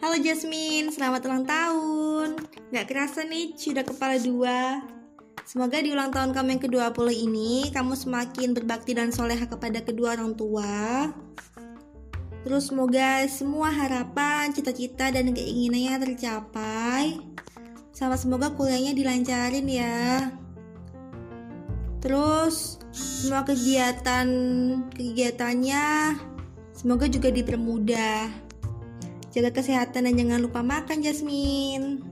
Halo Jasmine, selamat ulang tahun. Gak kerasa nih, sudah kepala dua. Semoga di ulang tahun kamu yang ke-20 ini, kamu semakin berbakti dan soleha kepada kedua orang tua. Terus semoga semua harapan, cita-cita, dan keinginannya tercapai. Sama semoga kuliahnya dilancarin ya. Terus semua kegiatan kegiatannya semoga juga dipermudah. Jaga kesehatan dan jangan lupa makan Jasmine.